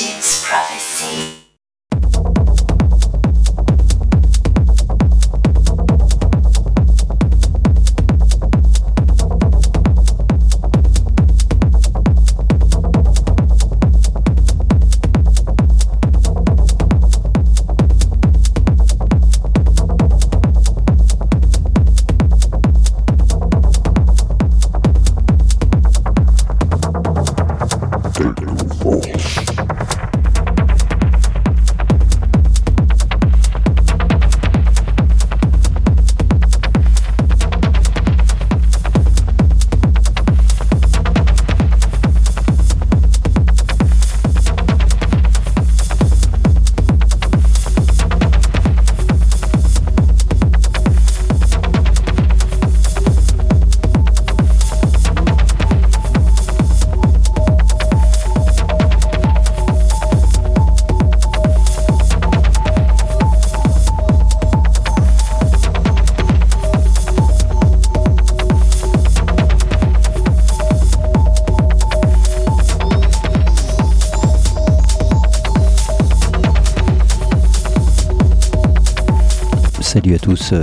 Salut à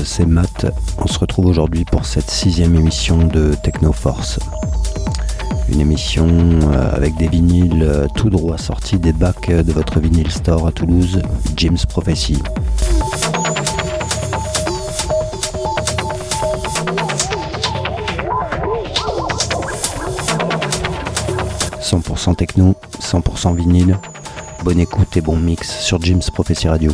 c'est Matt. On se retrouve aujourd'hui pour cette sixième émission de Technoforce. Une émission euh, avec des vinyles euh, tout droit sortis des bacs de votre vinyle store à Toulouse, James Prophecy. « 100% techno, 100% vinyle, bonne écoute et bon mix sur James Prophecy Radio.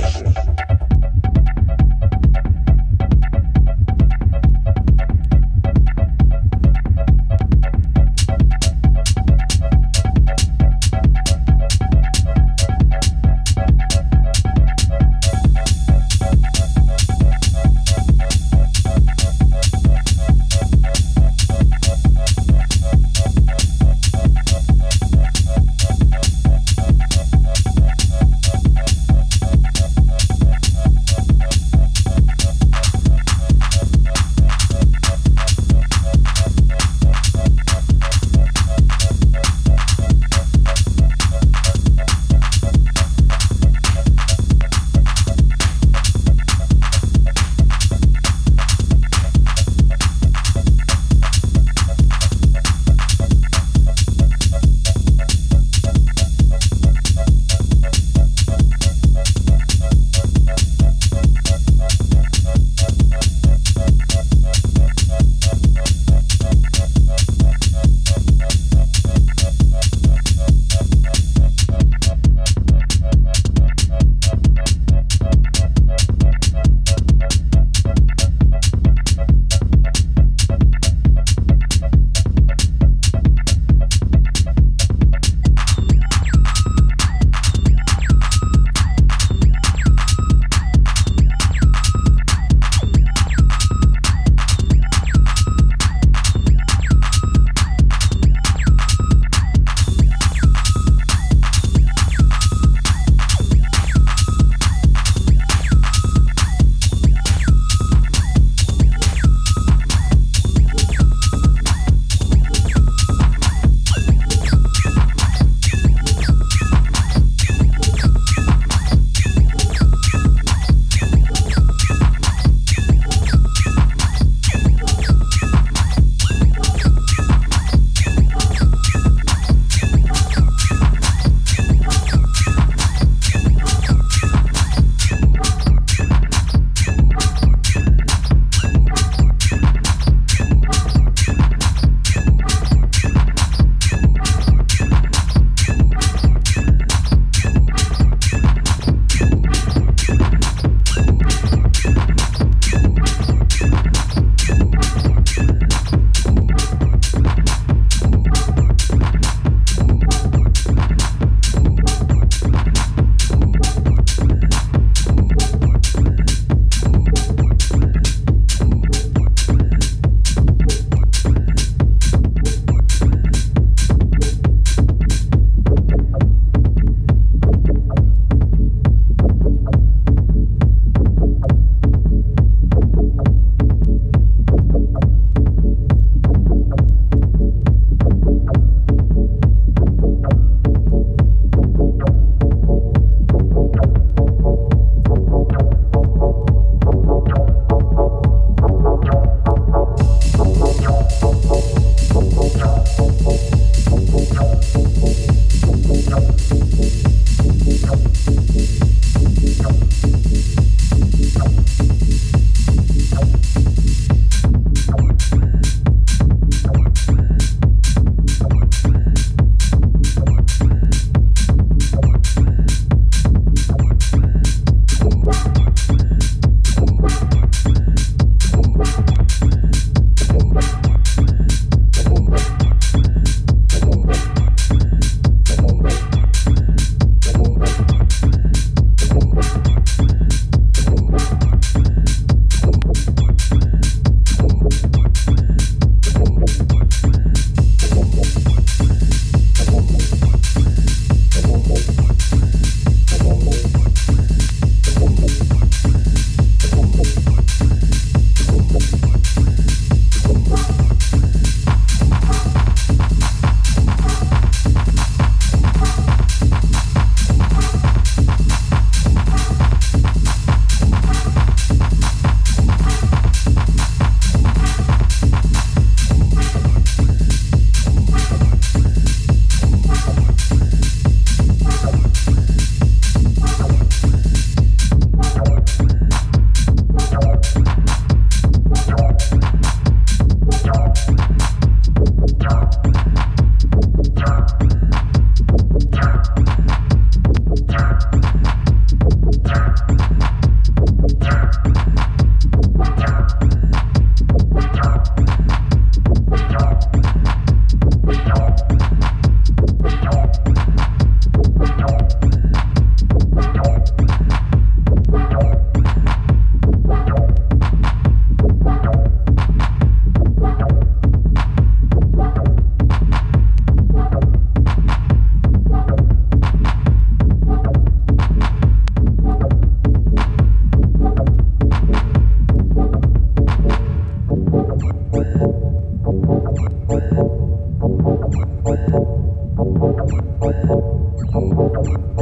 session. Thank you.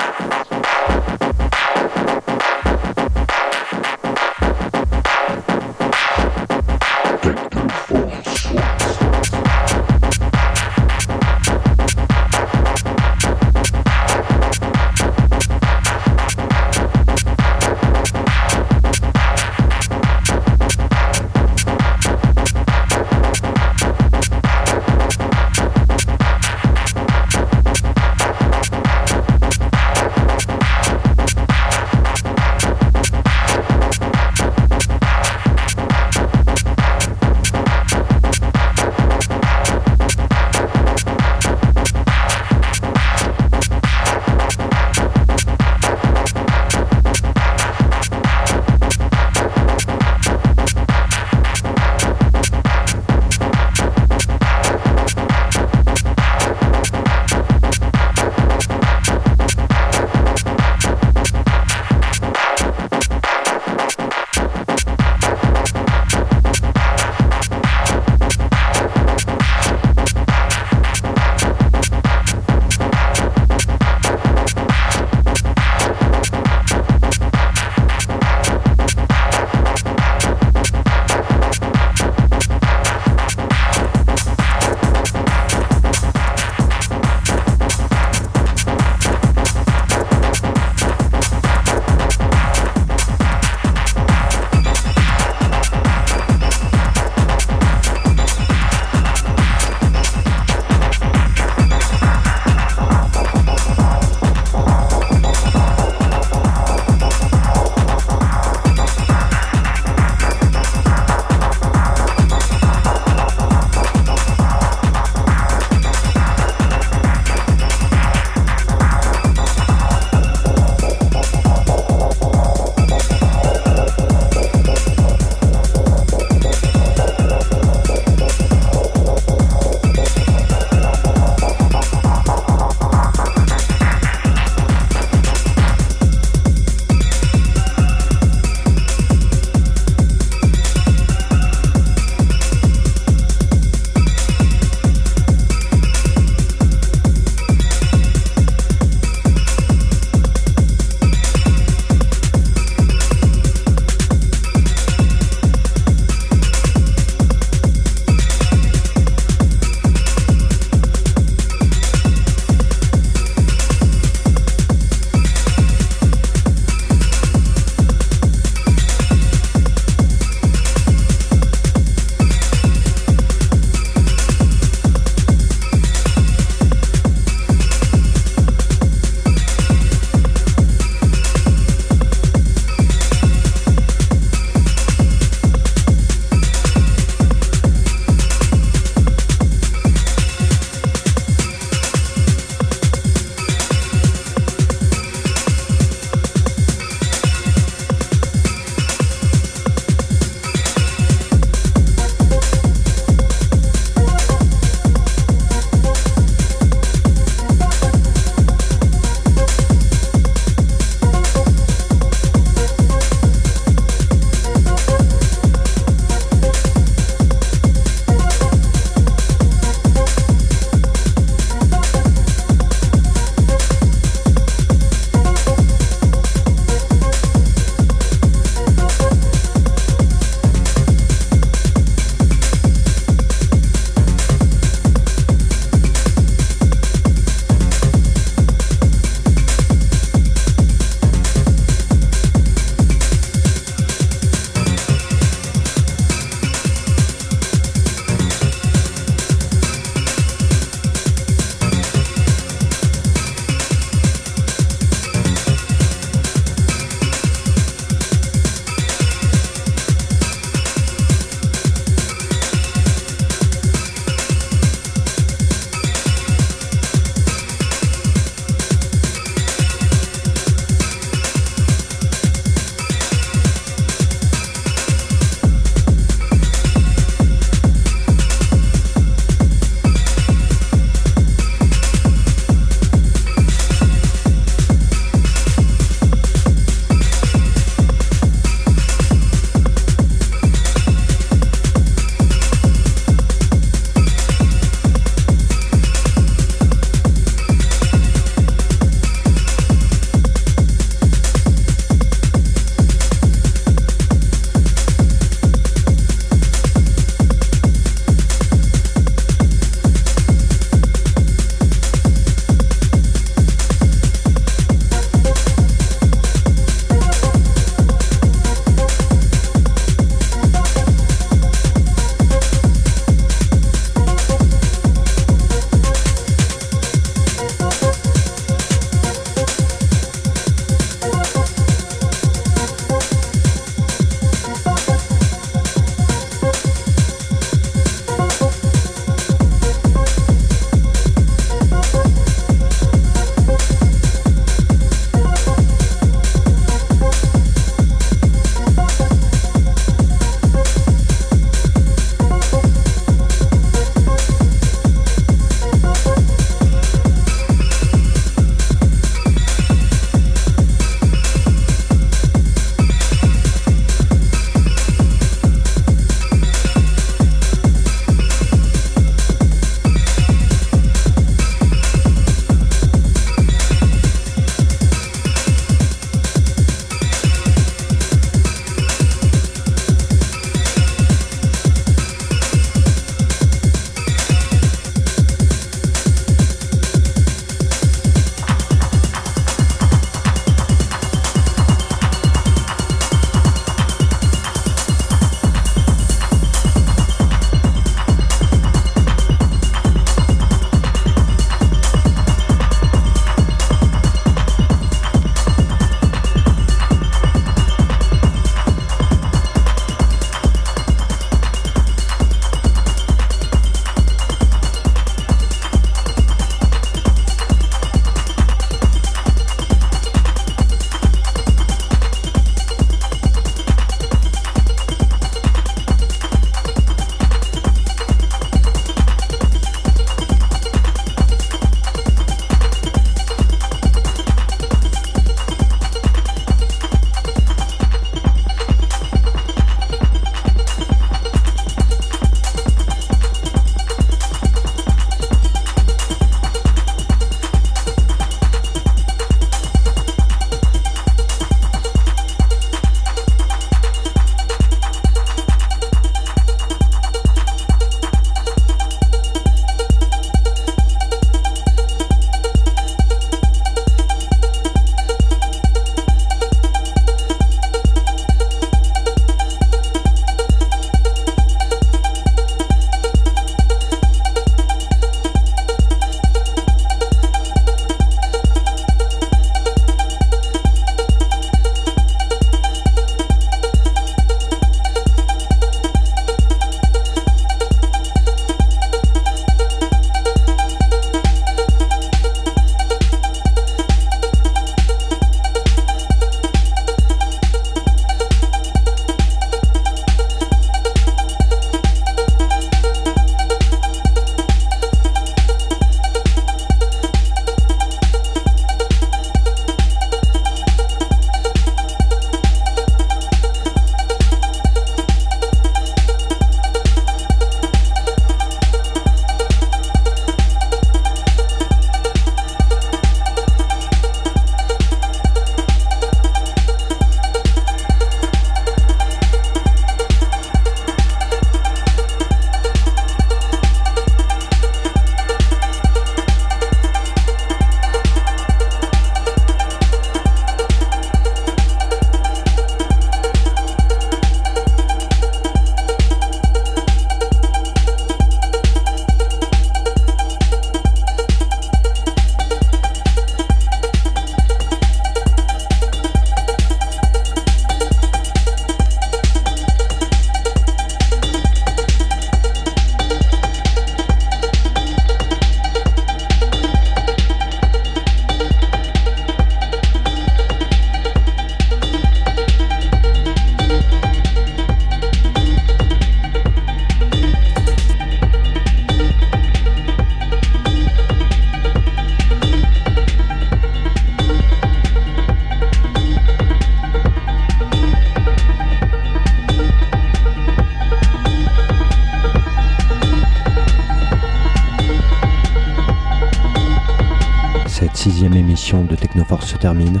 Termine.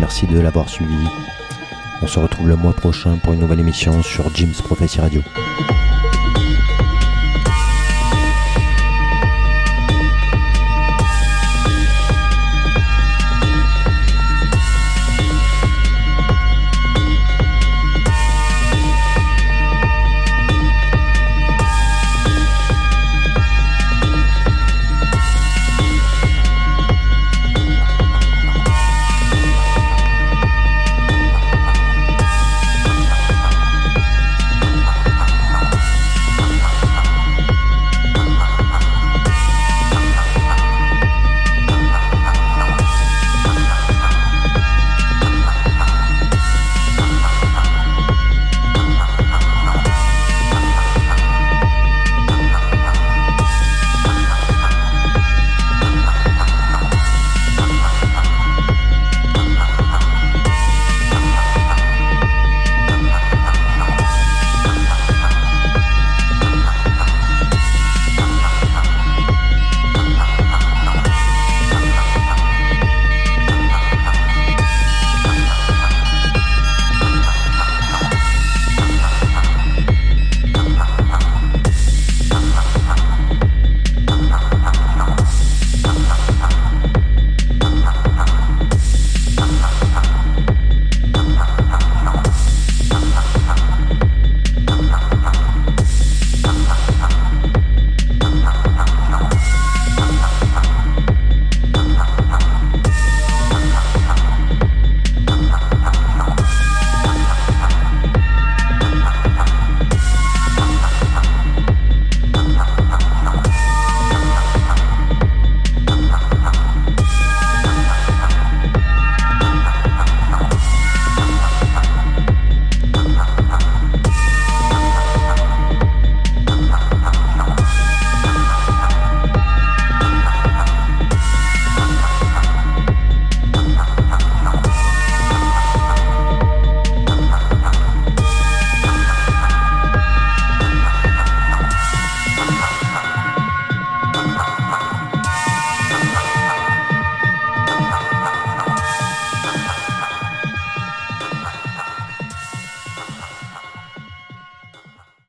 Merci de l'avoir suivi. On se retrouve le mois prochain pour une nouvelle émission sur Jim's Prophecy Radio.